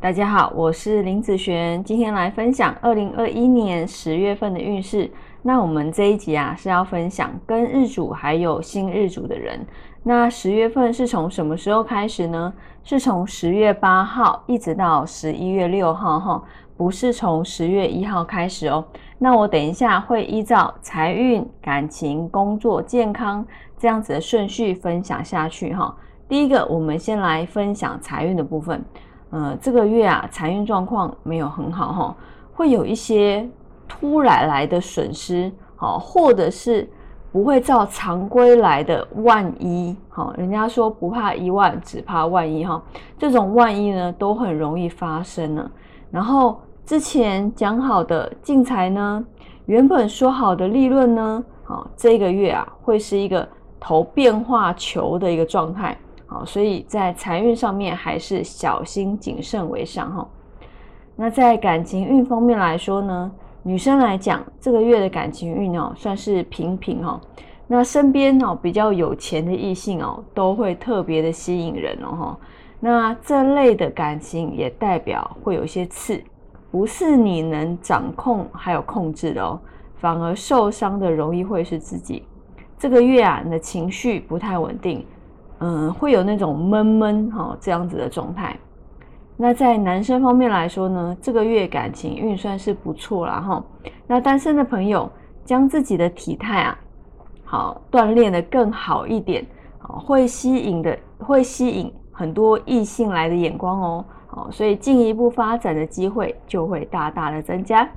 大家好，我是林子璇，今天来分享二零二一年十月份的运势。那我们这一集啊是要分享跟日主还有新日主的人。那十月份是从什么时候开始呢？是从十月八号一直到十一月六号哈，不是从十月一号开始哦。那我等一下会依照财运、感情、工作、健康这样子的顺序分享下去哈。第一个，我们先来分享财运的部分。呃，这个月啊，财运状况没有很好哈，会有一些突然来的损失，好，或者是不会照常规来的万一，好，人家说不怕一万，只怕万一哈，这种万一呢，都很容易发生呢。然后之前讲好的进财呢，原本说好的利润呢，好，这个月啊，会是一个投变化球的一个状态。好，所以在财运上面还是小心谨慎为上哈。那在感情运方面来说呢，女生来讲，这个月的感情运哦，算是平平哈。那身边哦比较有钱的异性哦，都会特别的吸引人哦。那这类的感情也代表会有些刺，不是你能掌控还有控制的哦，反而受伤的容易会是自己。这个月啊，你的情绪不太稳定。嗯，会有那种闷闷哈这样子的状态。那在男生方面来说呢，这个月感情运算是不错啦哈。那单身的朋友将自己的体态啊，好锻炼的更好一点，会吸引的会吸引很多异性来的眼光哦。哦，所以进一步发展的机会就会大大的增加。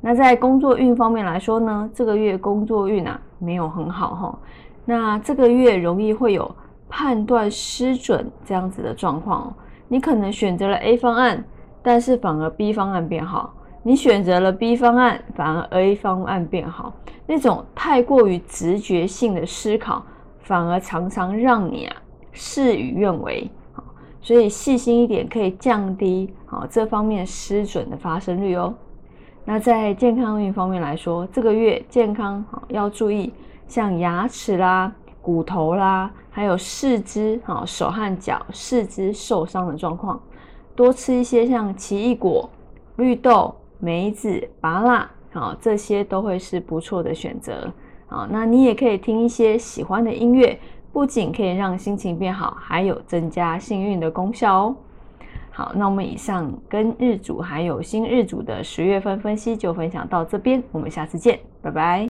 那在工作运方面来说呢，这个月工作运啊没有很好哈。那这个月容易会有。判断失准这样子的状况哦，你可能选择了 A 方案，但是反而 B 方案变好；你选择了 B 方案，反而 A 方案变好。那种太过于直觉性的思考，反而常常让你啊事与愿违。所以细心一点可以降低好这方面失准的发生率哦。那在健康运方面来说，这个月健康要注意，像牙齿啦。骨头啦，还有四肢，哈，手和脚、四肢受伤的状况，多吃一些像奇异果、绿豆、梅子、芭辣，好，这些都会是不错的选择。好，那你也可以听一些喜欢的音乐，不仅可以让心情变好，还有增加幸运的功效哦。好，那我们以上跟日主还有新日主的十月份分析就分享到这边，我们下次见，拜拜。